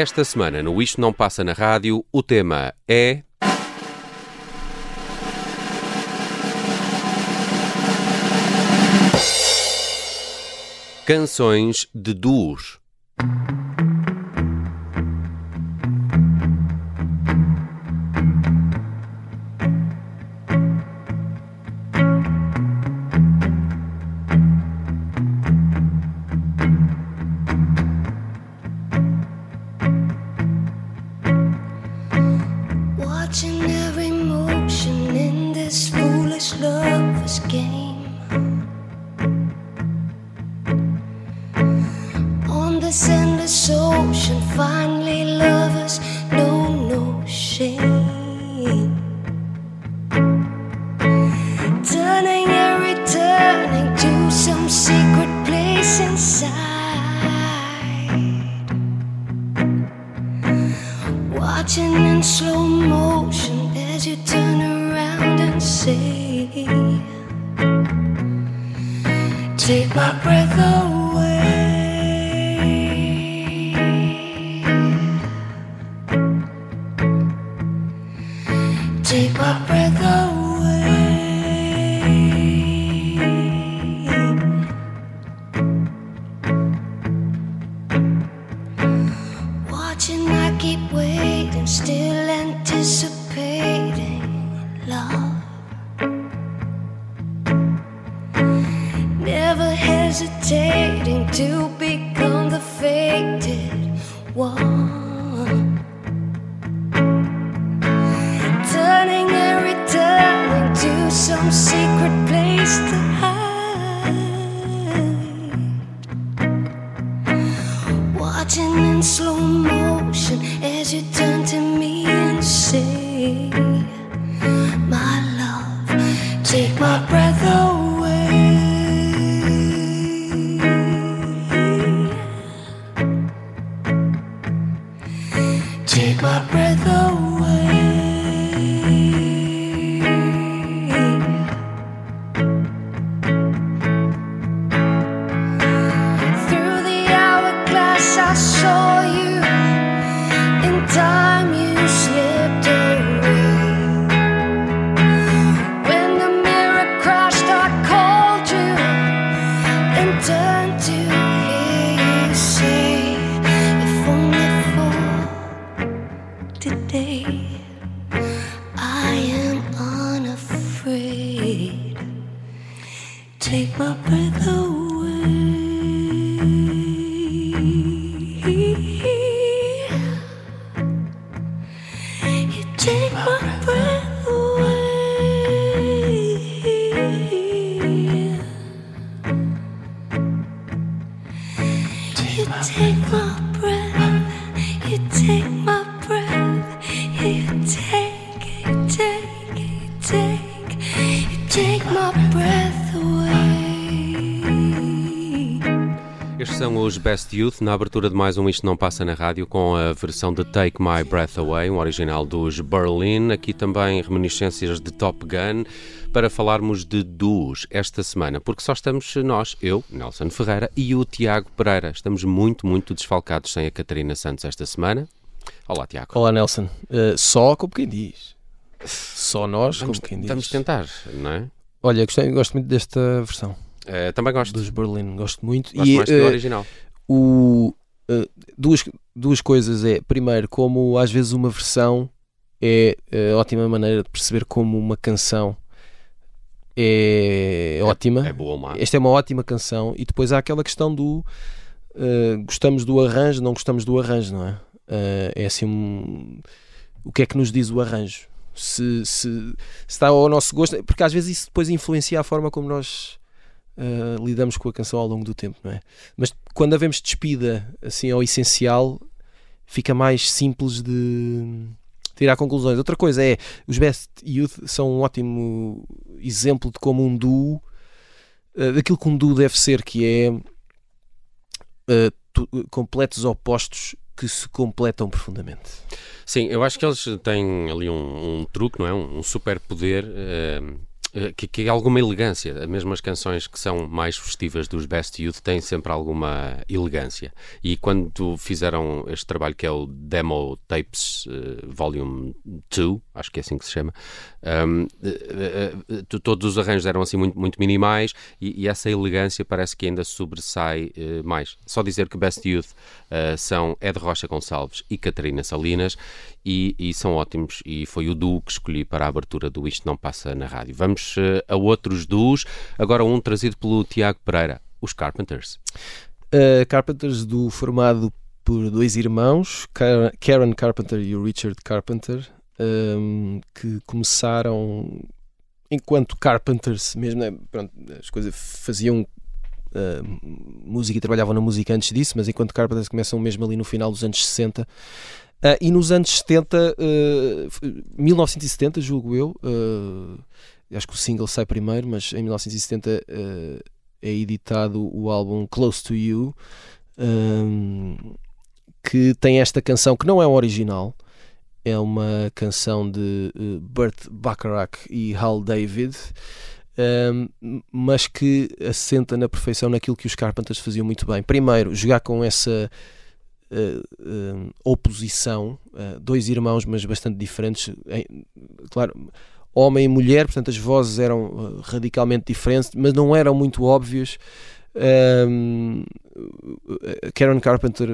Esta semana no Isto Não Passa na Rádio, o tema é. Canções de duos. Take my breath away. Best Youth na abertura de mais um Isto Não Passa na Rádio com a versão de Take My Breath Away, um original dos Berlin. Aqui também reminiscências de Top Gun para falarmos de duos esta semana, porque só estamos nós, eu, Nelson Ferreira e o Tiago Pereira. Estamos muito, muito desfalcados sem a Catarina Santos esta semana. Olá, Tiago. Olá, Nelson. Uh, só como quem diz. Só nós, Vamos, como quem diz. vamos tentar, não é? Olha, gostei, gosto muito desta versão Eh, também gosto. dos Berlin, gosto muito. Gosto e mais do eh, original. O, eh, duas, duas coisas é, primeiro, como às vezes uma versão é eh, ótima maneira de perceber como uma canção é, ótima. É boa ou má. Esta é uma ótima canção e depois há aquela questão do eh, gostamos do arranjo, não gostamos do arranjo, não é? É assim um- o que é que nos diz o arranjo? Se, se, se está ao nosso gosto, porque às vezes isso depois influencia a forma como nós eh, lidamos com a canção ao longo do tempo, não é? Mas quando a vemos despida assim ao essencial, fica mais simples de tirar conclusões. Outra coisa é, os Best Youth são um ótimo exemplo de como um duo, eh, daquilo que um duo deve ser, que é tu- completos opostos que se completam profundamente. Sim, eu acho que eles têm ali um, um truque, não é? Um, um superpoder. Uh, eh, que, que é alguma elegância. Mesmo as canções que são mais festivas dos Best Youth têm sempre alguma elegância. E quando fizeram este trabalho que é o Demo Tapes uh, Volume 2, acho que é assim que se chama, um, uh, uh, todos os arranjos eram assim muito, muito minimais e, e essa elegância parece que ainda sobressai mais. Só dizer que Best Youth são Ed Rocha Gonçalves e Catarina Salinas e, e, são ótimos e foi o duo que escolhi para a abertura do Isto Não Passa na Rádio. Vamos uh, a outros duos, agora um trazido pelo Tiago Pereira, os Carpenters. Uh, Carpenters do formado por dois irmãos, Karen Carpenter e o Richard Carpenter, um, ehm, que começaram enquanto Carpenters, mesmo, né, pronto, as coisas faziam uh, música e trabalhavam na música antes disso, mas enquanto Carpenters começam mesmo ali no final dos anos 60 Uh, e nos anos 70, uh, 1970, julgo eu, acho que o single sai primeiro, mas em 1970 uh, é editado o álbum Close to You, um, que tem esta canção que não é original, é uma canção de Burt Bacharach e Hal David. Um, mas que assenta na perfeição naquilo que os Carpenters faziam muito bem. Primeiro, jogar com essa uh, uh, oposição, uh, dois irmãos, mas bastante diferentes. claro, homem e mulher, portanto as vozes eram radicalmente diferentes, mas não eram muito óbvias. Um, Karen Carpenter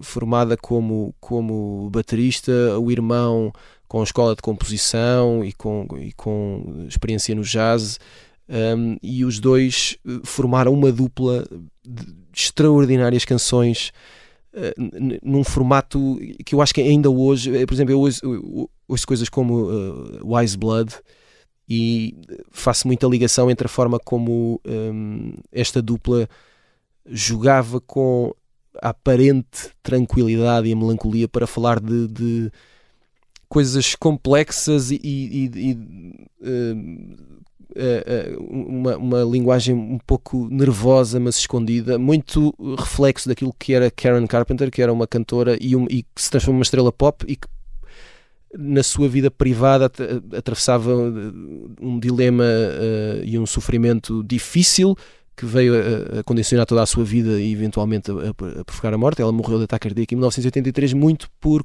formada como, como baterista, o irmão com escola de composição e com, e com experiência no jazz, um, e os dois formaram uma dupla de extraordinárias canções eh, num formato que eu acho que ainda hoje, eh, por exemplo, eu ouço, ouço coisas como uh, Wise Blood e faço muita ligação entre a forma como um, esta dupla jogava com a aparente tranquilidade e a melancolia para falar de, de coisas complexas e, e, e uh, uh, uma, uma linguagem um pouco nervosa, mas escondida, muito reflexo daquilo que era Karen Carpenter, que era uma cantora e, um, e que se transformou numa estrela pop e que na sua vida privada atravessava um dilema uh, e um sofrimento difícil que veio a, a, condicionar toda a sua vida e eventualmente a, a, provocar a morte. Ela morreu de ataque cardíaco em 1983, muito por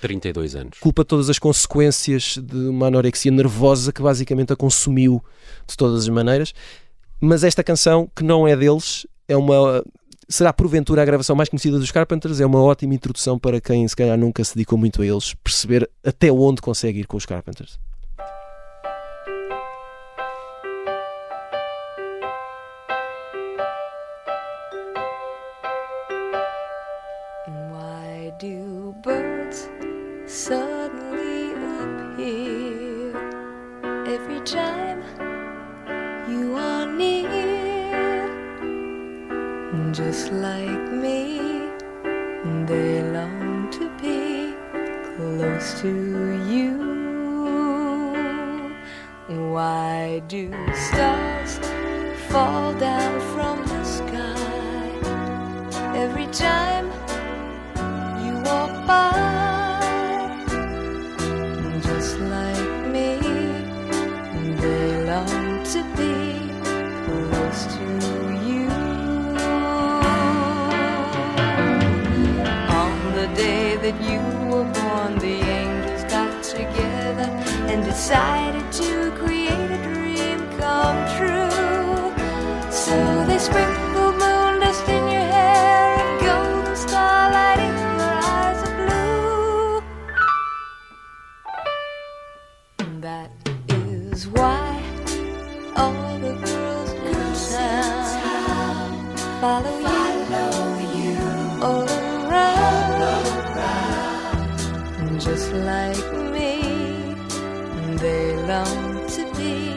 32 anos. Culpa todas as consequências de uma anorexia nervosa que basicamente a consumiu de todas as maneiras. Mas esta canção, que não é deles, é uma. Será porventura a gravação mais conhecida dos Carpenters, é uma ótima introdução para quem se calhar nunca se dedicou muito a eles, perceber até onde consegue ir com os Carpenters. Town follow you. All around. All around. Just like me. They long to be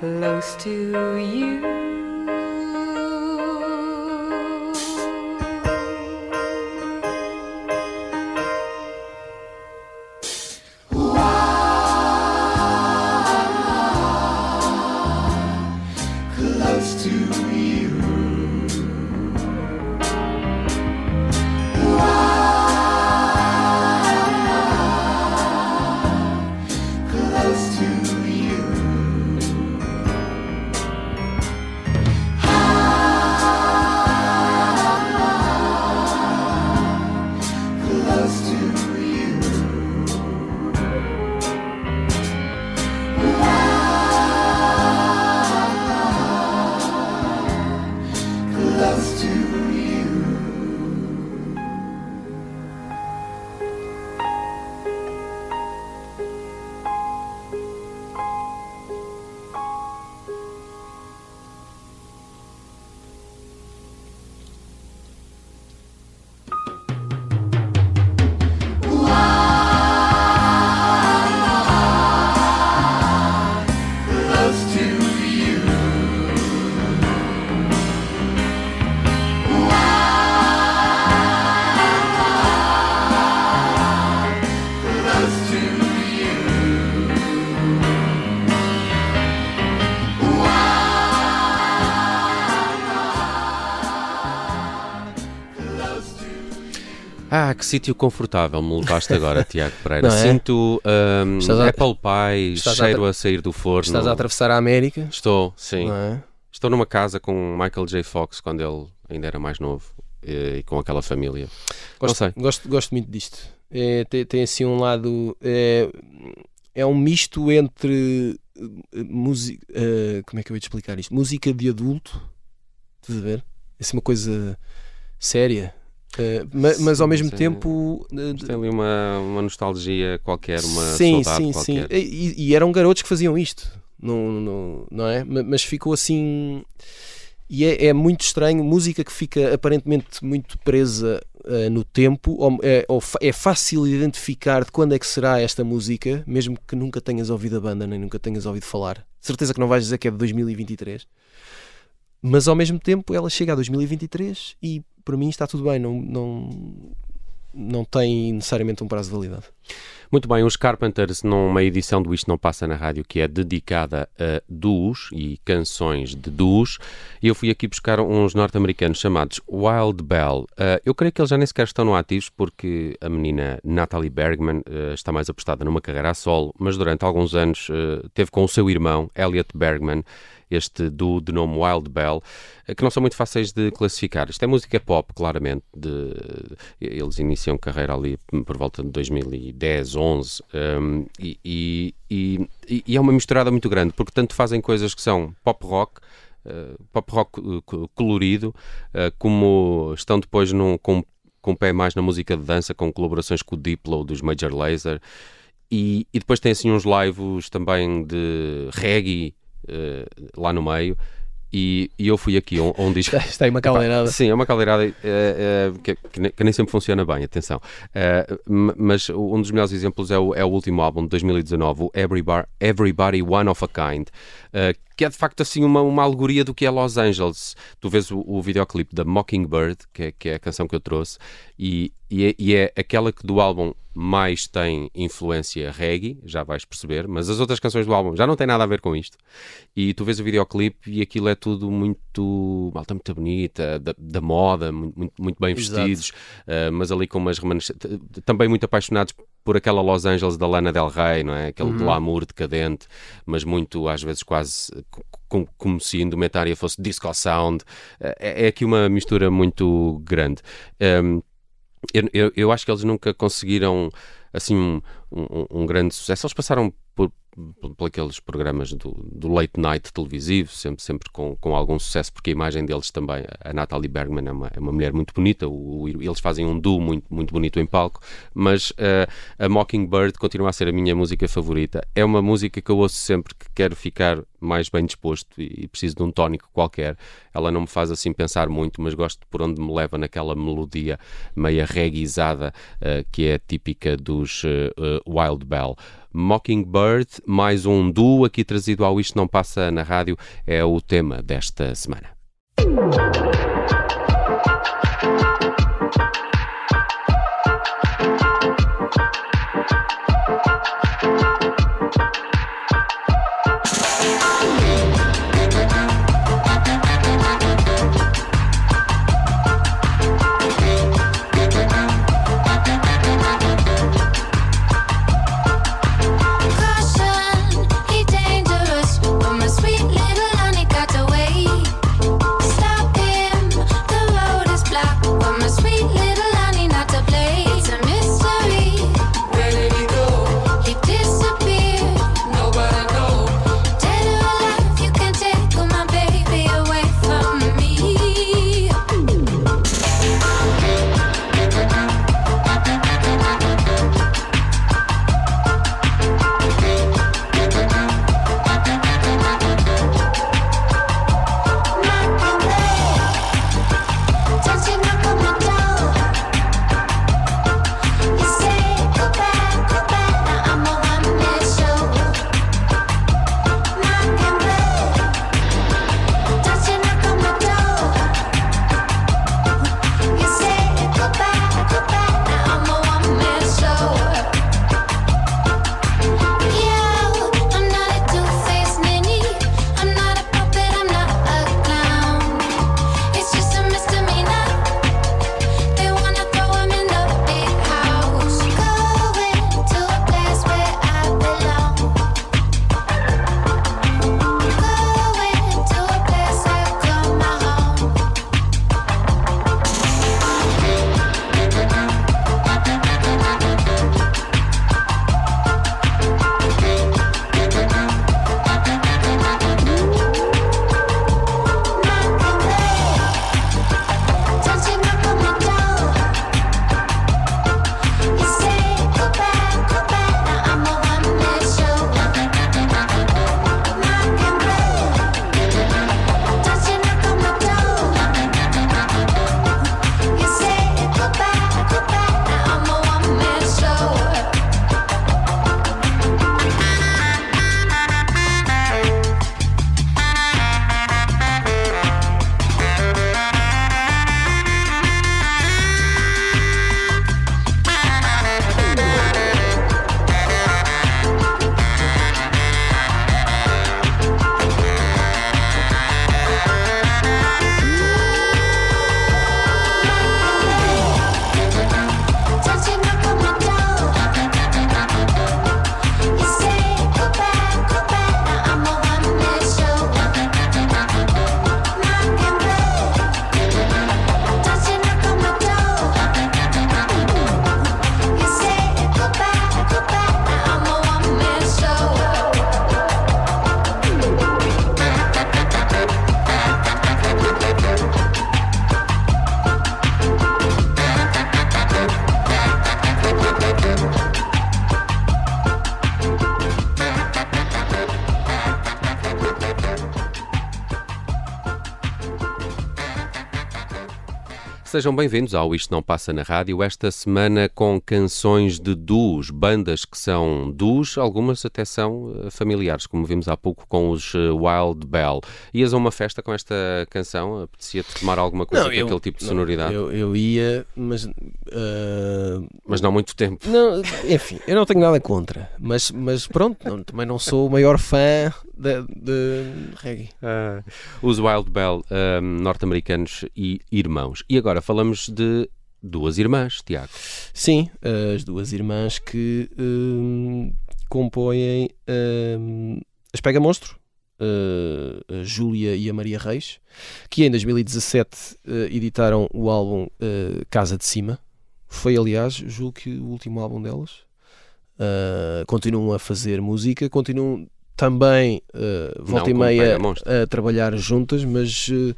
close to you. Que sítio confortável me levaste agora, Tiago Pereira. Não é? Sinto Estás a- apple pie, Estás a cheiro a, sair do forno. Estás a atravessar a América, Estou, sim. não é? Estou numa casa com Michael J. Fox quando ele ainda era mais novo eh, e com aquela família. Gosto, sei. gosto, gosto muito disto. É, tem, tem assim um lado. É, é um misto entre música. como é que eu ia te explicar isto? Música de adulto, estás a ver? É assim uma coisa séria, eh, ma- mas, ao Sim, mesmo sim. tempo. eh, Tem ali uma, uma nostalgia qualquer, uma sim, saudade sim, qualquer. sim. E, e eram garotos que faziam isto, não, não, não é? Ma- Mas ficou assim. E é, é muito estranho, música que fica aparentemente muito presa eh, no tempo, ou, é, ou é fácil identificar de quando é que será esta música, mesmo que nunca tenhas ouvido a banda, nem nunca tenhas ouvido falar. Certeza que não vais dizer que é de 2023. Mas ao mesmo tempo ela chega a 2023 e para mim está tudo bem, não, não, não tem necessariamente um prazo de validade. Muito bem, os Carpenters, numa edição do Isto Não Passa na Rádio, que é dedicada a duos e canções de duos, eu fui aqui buscar uns norte-americanos chamados Wild Bell. Ah, eu creio que eles já nem sequer estão no ativos, porque a menina Natalie Bergman ah, está mais apostada numa carreira a solo, mas durante alguns anos ah, teve com o seu irmão, Elliot Bergman, este duo de nome Wild Bell, eh, que não são muito fáceis de classificar. Isto é música pop, claramente. De, eles iniciam carreira ali por volta de 2010, 11, um, e, e, e, e é uma misturada muito grande, porque tanto fazem coisas que são pop rock, eh, pop rock co- colorido, eh, como estão depois num, com, com o pé mais na música de dança, com colaborações com o Diplo dos Major Lazer, e, e depois tem assim uns lives também de reggae eh, lá no meio. E, e eu fui aqui um, um disco. Está aí uma caldeirada. Sim, é uma caldeirada eh, eh, que, que nem, sempre funciona bem, atenção. Mas um dos melhores exemplos é o, é o último álbum de 2019, o Everybody, Everybody One of a Kind, que é de facto assim uma, uma alegoria do que é Los Angeles. Tu vês o, o videoclipe da Mockingbird, que é, que é a canção que eu trouxe, E, e, é, e é aquela que do álbum mais tem influência reggae, já vais perceber, mas as outras canções do álbum já não têm nada a ver com isto. E tu vês o videoclipe e aquilo é tudo muito. malta muito bonita, da, da moda, muito, muito bem vestidos, uh, mas ali com umas remanescentes. também muito apaixonados por aquela Los Angeles da Lana Del Rey, não é? Aquele uhum. glamour decadente, mas muito, às vezes, quase como, como se a indumentária fosse disco sound. É, é aqui uma mistura muito grande. Um, eu, eu, eu, acho que eles nunca conseguiram assim um, um, um grande sucesso. Eles passaram por, por aqueles programas do, do, late night televisivo, sempre, sempre com, com algum sucesso, porque a imagem deles também, a Natalie Bergman é uma, é uma mulher muito bonita, o, o, eles fazem um duo muito, muito bonito em palco, mas uh, a Mockingbird continua a ser a minha música favorita. É uma música que eu ouço sempre que quero ficar mais bem disposto e, preciso de um tónico qualquer. Ela não me faz assim pensar muito, mas gosto por onde me leva naquela melodia meia reguizada uh, que é típica dos uh, Wild Bell. Mockingbird, mais um duo aqui trazido ao Isto Não Passa na Rádio, é o tema desta semana. Sejam bem-vindos ao Isto Não Passa na Rádio, esta semana com canções de duos, bandas que são duos, algumas até são eh, familiares, como vimos há pouco com os eh, Wild Bell. Ias a uma festa com esta canção? Apetecia-te tomar alguma coisa Não, com eu- aquele tipo de não, sonoridade? Eu, eu ia, mas. ah, Mas não muito tempo. não, enfim, eu não tenho nada contra, mas, mas pronto, não- também não sou o maior fã de, de reggae. Ah, os Wild Bell, ah, norte-americanos e irmãos. E agora falamos de duas irmãs, Tiago. Sim, as duas irmãs que hum, compõem hum, as Pega Monstro, uh, a Júlia e a Maria Reis, que em 2017 uh, editaram o álbum uh, Casa de Cima. Foi, aliás, julgo que o último álbum delas. Continuam a fazer música, continuam também, uh, volta Não e meia, a trabalhar juntas, mas. uh,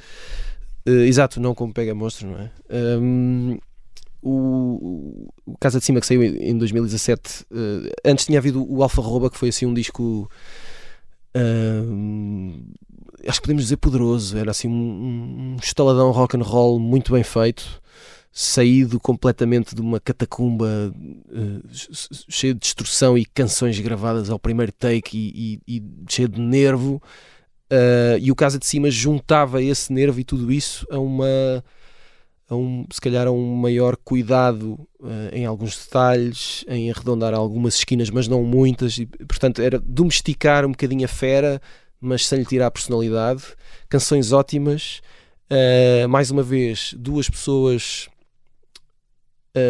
uh, exato, não como Pega Monstro, não é? Um, o, o Casa de Cima que saiu em 2017 eh, antes tinha havido o Alfa Roba que foi assim um disco acho que podemos dizer poderoso era assim um, um estaladão rock and roll muito bem feito saído completamente de uma catacumba eh, ch- cheia de destruição e canções gravadas ao primeiro take e, e, e cheia de nervo Ah, e o Casa de Cima juntava esse nervo e tudo isso a uma a um, se calhar a um maior cuidado eh, em alguns detalhes, em arredondar algumas esquinas, mas não muitas, e, portanto era domesticar um bocadinho a fera, mas sem lhe tirar a personalidade. Canções ótimas, eh, mais uma vez, duas pessoas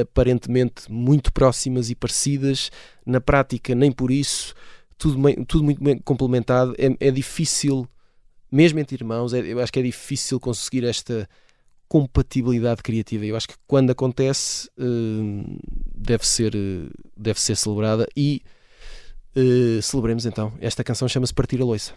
aparentemente muito próximas e parecidas, na prática nem por isso, tudo, mei- tudo muito bem complementado. É, é difícil, mesmo entre irmãos, é- eu acho que é difícil conseguir esta compatibilidade criativa. Eu acho que quando acontece eh, deve ser eh, deve ser celebrada e eh, celebremos então. Esta canção chama-se Partir a Loiça.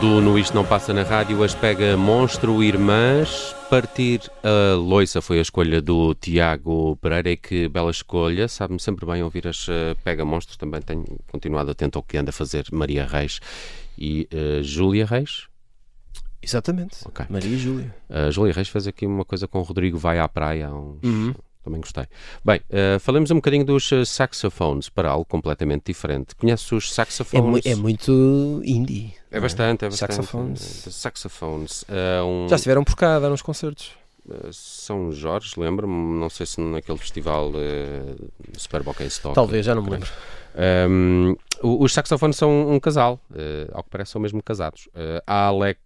No Isto Não Passa na Rádio, as pega Monstro Irmãs. Partir a loiça foi a escolha do Tiago Pereira e que bela escolha. Sabe-me sempre bem ouvir as eh, pega Monstros. Também tenho continuado atento ao que anda a fazer Maria Reis e eh, Júlia Reis. Exatamente. Ok. Maria e Júlia. A Júlia Reis fez aqui uma coisa com o Rodrigo Vai à Praia há uns. Uhum. Também gostei. Bem, eh, falemos um bocadinho dos eh, saxophones para algo completamente diferente. Conheces os É, saxophones? mu- é muito indie. É bastante, é bastante. Saxophones. Eh, Saxophones. eh, um, Já estiveram por cá a dar uns concertos. São Jorge, lembro-me, não sei se naquele festival eh, Super Stock. Talvez, já não me lembro. Um, o- os saxofones são um casal, eh, ao que parece são mesmo casados. Há Alexis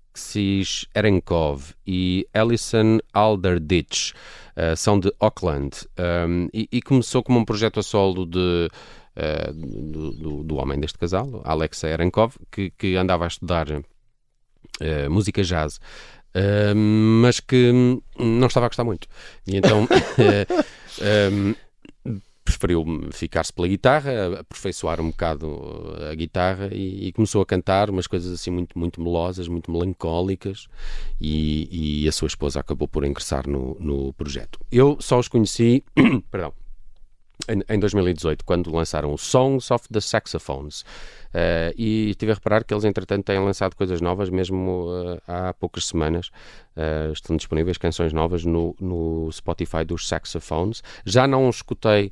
Erenkov e Alison Alderditch eh, são de Auckland Um, e, e começou como um projeto a solo de, eh, do, do- do homem deste casal, Alex Erenkov, que, que andava a estudar eh, música jazz. eh, mas que hum, não estava a gostar muito. E então eh, hum, preferiu ficar-se pela guitarra, aperfeiçoar um bocado uh, a guitarra e, e começou a cantar umas coisas assim muito, muito melosas, muito melancólicas e, e a sua esposa acabou por ingressar no, no projeto. Eu só os conheci, perdão, em, em 2018, quando lançaram o Songs of the Saxophones. Eh, e estive a reparar que eles, entretanto, têm lançado coisas novas, mesmo eh, há poucas semanas. Eh, estão disponíveis canções novas no, no Spotify dos Saxophones. Já não escutei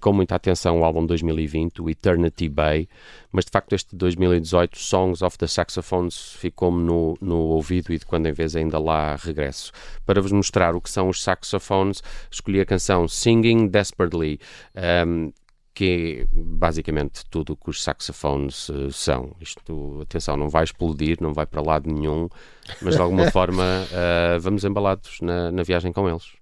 com muita atenção o álbum de 2020, o Eternity Bay, mas de facto este de 2018, Songs of the Saxophones, ficou-me no, no ouvido e de quando em vez ainda lá regresso. Para vos mostrar o que são os saxophones, escolhi a canção Singing Desperately. ehm, que é basicamente tudo o que os saxophones eh, são. Isto, atenção, não vai explodir, não vai para lado nenhum, mas de alguma forma eh, vamos embalados na, na viagem com eles.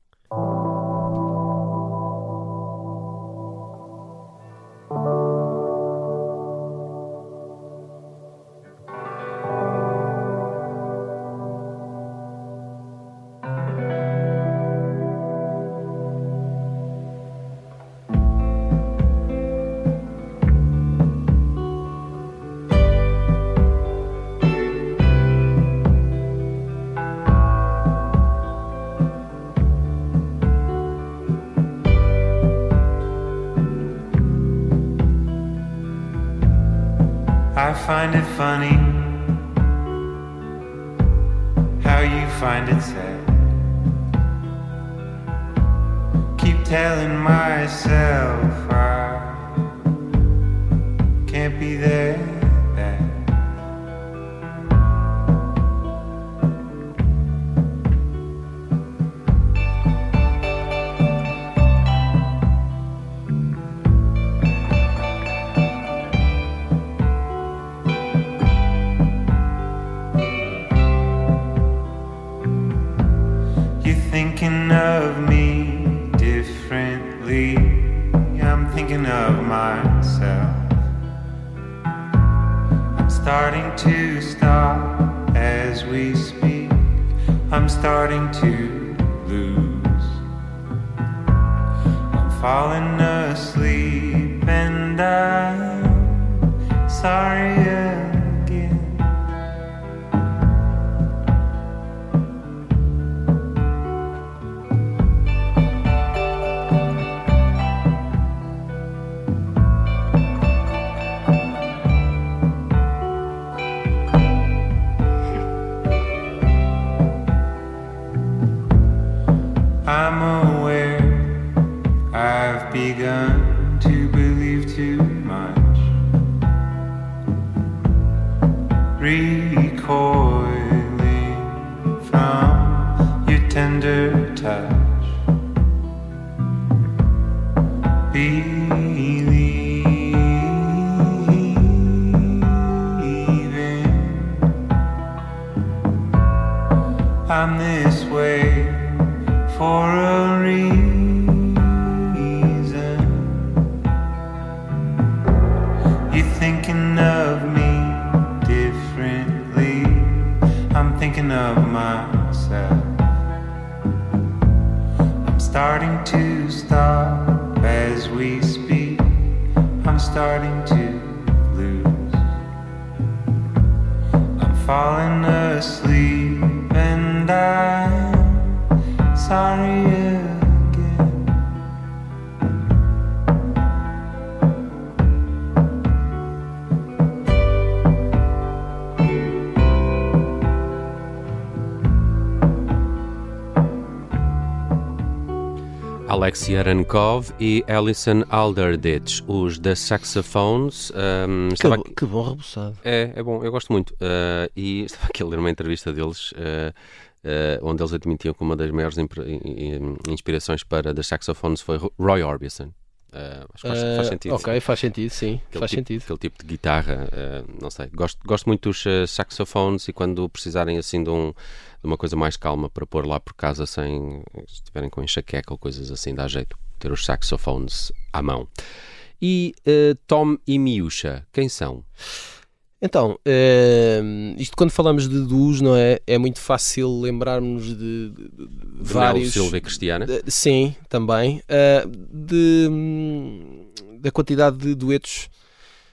be Arankov e Alison Alderditch, os da Saxophones. ahm, Que, bo- aqui- que bom rebuçado. É, é bom, eu gosto muito. Ah, e estava aqui a ler uma entrevista deles, ah, ah, onde eles admitiam que uma das maiores inspirações para The Saxophones foi Roy Orbison. Ah, acho que faz, faz Ah, sentido. Ok, faz sentido, sim. Aquele faz tipo, sentido. Aquele tipo de guitarra, eh, não sei. Gosto, gosto muito dos eh, saxofones e quando precisarem assim de, um- de uma coisa mais calma para pôr lá por casa sem se estiverem com enxaqueca ou coisas assim, dá jeito ter os saxofones à mão. E eh, Tom e Miúcha, quem são? Então, ehm, isto quando falamos de duos, não é? É muito fácil lembrarmos de, de- de Vários. vários. Silva e Cristiana. de- sim, também. ah, de, da quantidade de duetos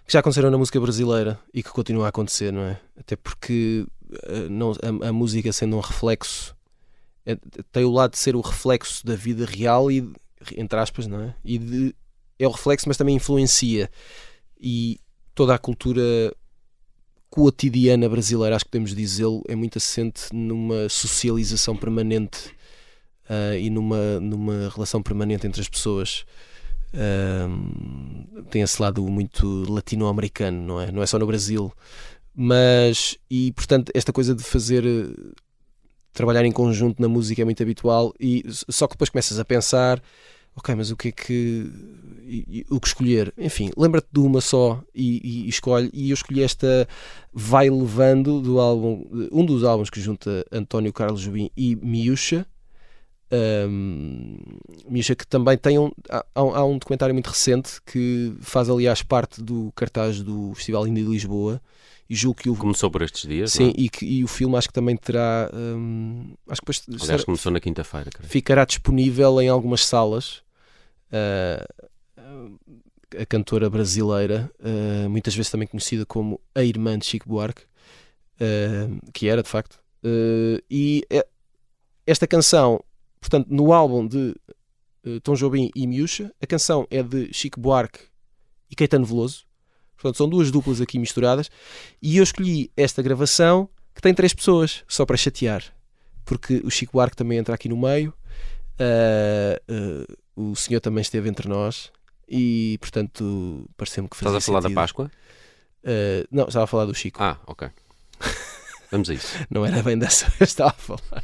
que já aconteceram na música brasileira e que continua a acontecer, não é? Até porque ah, não, a, a música sendo um reflexo é- tem o lado de ser o reflexo da vida real e entre aspas, não é? E de, é o reflexo, mas também influencia e toda a cultura cotidiana brasileira, acho que podemos dizê-lo, é muito assente numa socialização permanente ah, e numa, numa relação permanente entre as pessoas. Ahm, tem esse lado muito latino-americano, não é? Não é só no Brasil. Mas, e portanto, esta coisa de fazer trabalhar em conjunto na música é muito habitual, e só que depois começas a pensar, ok, mas o que é que. o que escolher? Enfim, lembra-te de uma só e, e- e escolhe. E eu escolhi esta Vai Levando do álbum, um dos álbuns que junta António Carlos Jobim e Miúcha. Um, Miúcha que também tem um, há, há um documentário muito recente que faz aliás parte do cartaz do Festival Indie de Lisboa e julgo que o Começou por estes dias, Sim, é? e, que- e o filme acho que também terá. hum, acho que depois Aliás, começou na quinta-feira, ficará disponível em algumas salas. Ah, a cantora brasileira, ah, muitas vezes também conhecida como a irmã de Chico Buarque, ah, que era de facto. E é- esta canção, portanto, no álbum de Tom Jobim e Miúcha, a canção é de Chico Buarque e Caetano Veloso. Portanto, são duas duplas aqui misturadas. E eu escolhi esta gravação que tem três pessoas, só para chatear. Porque o Chico Buarque também entra aqui no meio. ah, ah, o senhor também esteve entre nós. E, portanto, pareceu-me que fazia Estás a falar da sentido. Páscoa? Ah, não, estava a falar do Chico. Ah, ok. Vamos a isso. Não era bem dessa estava a falar.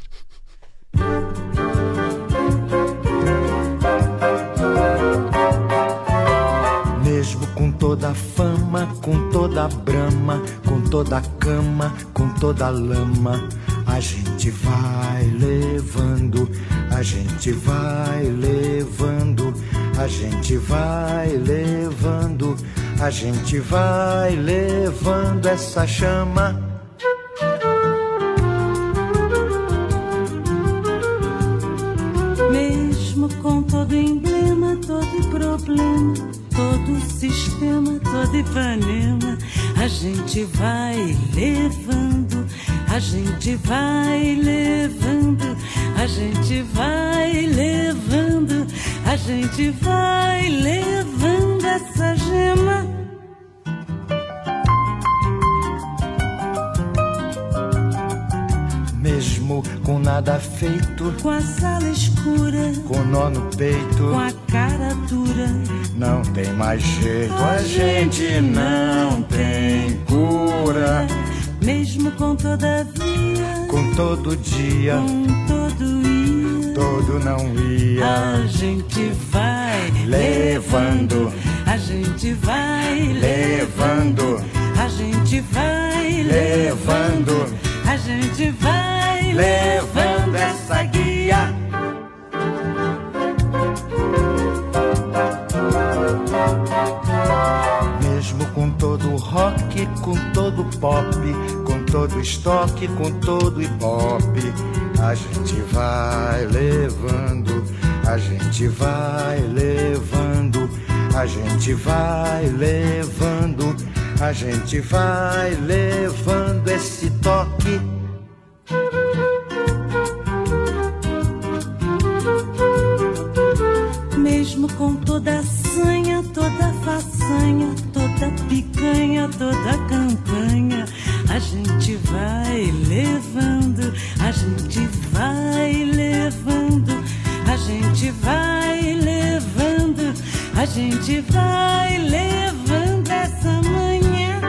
Mesmo com toda a fama, com toda a brama, com toda a cama, com toda a lama, a gente vai levando, a gente vai levando, a gente vai levando, a gente vai levando essa chama. Sistema, todo Ipanema, a gente vai levando, a gente vai levando, a gente vai levando, a gente vai levando essa gema. Mesmo com nada feito, Com a sala escura, com nó no peito. com a cara dura, Não tem mais jeito, a gente não tem cura. mesmo com todavia, Com todo dia, com todo ia. todo não ia. A gente vai Levando. a gente vai Levando, a gente vai levando, a gente vai levando essa guia. Rock, com todo pop, com todo estoque, com todo o hip-hop, a gente vai levando, a gente vai levando, a gente vai levando, a gente vai levando esse toque. Mesmo com toda a sanha, toda a façanha, toda picanha, toda campanha, a gente vai levando, a gente vai levando, a gente vai levando, a gente vai levando essa manhã.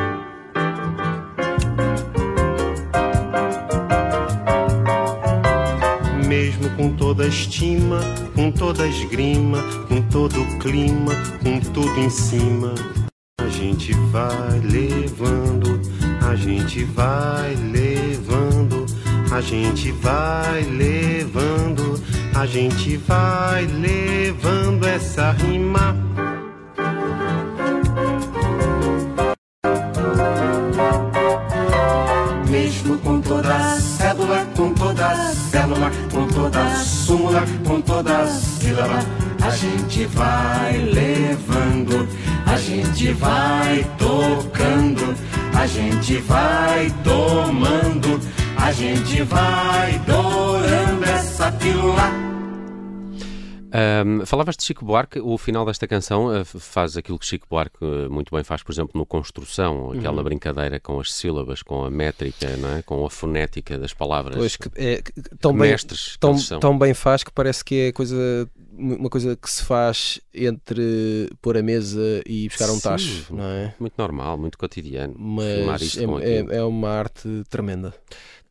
Mesmo com toda a estima, com toda a esgrima, com todo o clima, com tudo em cima, vai levando, a gente vai levando, a gente vai levando essa rima. Mesmo com toda a cédula, com toda célula, com toda súmula, com toda sílaba, a gente vai levando, a gente vai tocando, a gente vai tomando, a gente vai dourando essa pílula. Ahm, falavas de Chico Buarque, o final desta canção f- faz aquilo que Chico Buarque ah, muito bem faz, por exemplo, no Construção, aquela brincadeira com as sílabas, com a métrica, não é? com a fonética das palavras. Pois que, é, que- tão, Que bem, mestres tão, tão bem faz que parece que é coisa, uma coisa que se faz entre pôr a mesa e buscar um Sim. tacho, não é? Muito normal, muito cotidiano. Mas é, é, é uma arte tremenda.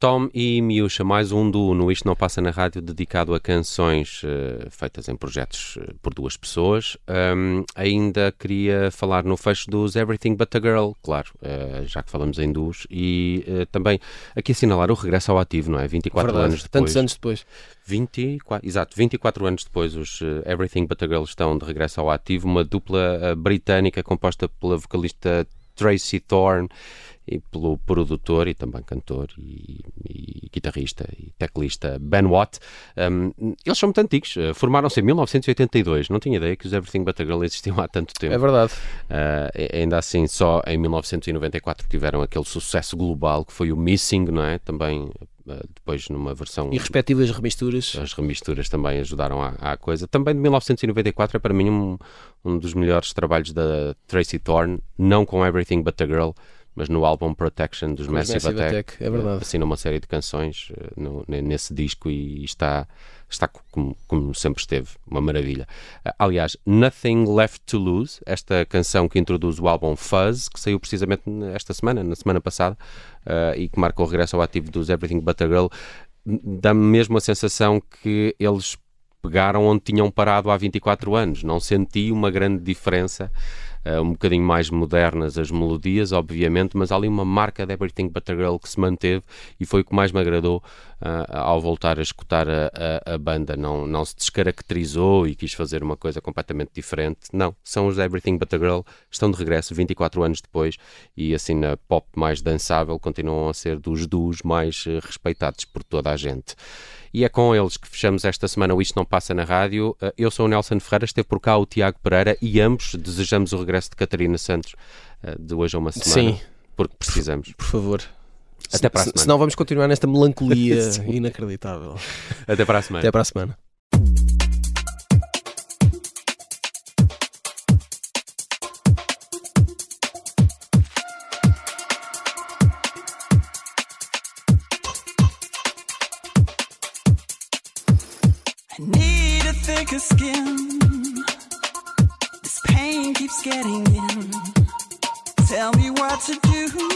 Tom e Miúcha, mais um do No Isto Não Passa na Rádio dedicado a canções eh, feitas em projetos eh, por duas pessoas. Ahm, ainda queria falar no fecho dos Everything But a Girl, claro, eh, já que falamos em duos, e também aqui assinalar o regresso ao ativo, não é? 24 Verdade. anos depois. Tantos anos depois. 24, exato, 24 anos depois, os Everything But a Girl estão de regresso ao ativo, uma dupla britânica composta pela vocalista Tracy Thorne e pelo produtor e também cantor e, e guitarrista e teclista Ben Watt. Um, eles são muito antigos, eh, formaram-se em 1982, não tinha ideia que os Everything But a Girl existiam há tanto tempo. É verdade. Uh, ainda assim, só em 1994 tiveram aquele sucesso global que foi o Missing, não é? Também uh, depois numa versão. E respectivas remisturas. As remisturas também ajudaram à, à coisa. Também de 1994 é para mim um, um dos melhores trabalhos da Tracy Thorne, não com Everything But a Girl, mas no álbum Protection dos Massive, Massive Attack. Attack, é verdade. Assina uma série de canções eh, no- ne- nesse disco e está, está co- como, como sempre esteve, uma maravilha. Ah, Aliás, Nothing Left to Lose, esta canção que introduz o álbum Fuzz, que saiu precisamente esta semana, na semana passada, ah, e que marca o regresso ao ativo dos Everything But a Girl, dá-me mesmo a sensação que eles pegaram onde tinham parado há 24 anos. Não senti uma grande diferença, eh, um bocadinho mais modernas as melodias, obviamente, mas há ali uma marca de Everything But Girl que se manteve e foi o que mais me agradou ao voltar a escutar a, a- a banda. Não, não se descaracterizou e quis fazer uma coisa completamente diferente. Não, são os Everything But a Girl, estão de regresso 24 anos depois e assim na pop mais dançável continuam a ser dos duos mais eh, respeitados por toda a gente. E é com eles que fechamos esta semana o Isto Não Passa na Rádio. Eh, Eu sou o Nelson Ferreira, esteve por cá o Tiago Pereira e ambos desejamos o regresso de Catarina Santos eh, de hoje a uma semana. Sim. Porque precisamos. Por favor. Até para a Se- semana. Senão vamos continuar nesta melancolia inacreditável. Até para a semana. Até para a semana. I need a thicker skin. This pain keeps getting in. Tell me what to do.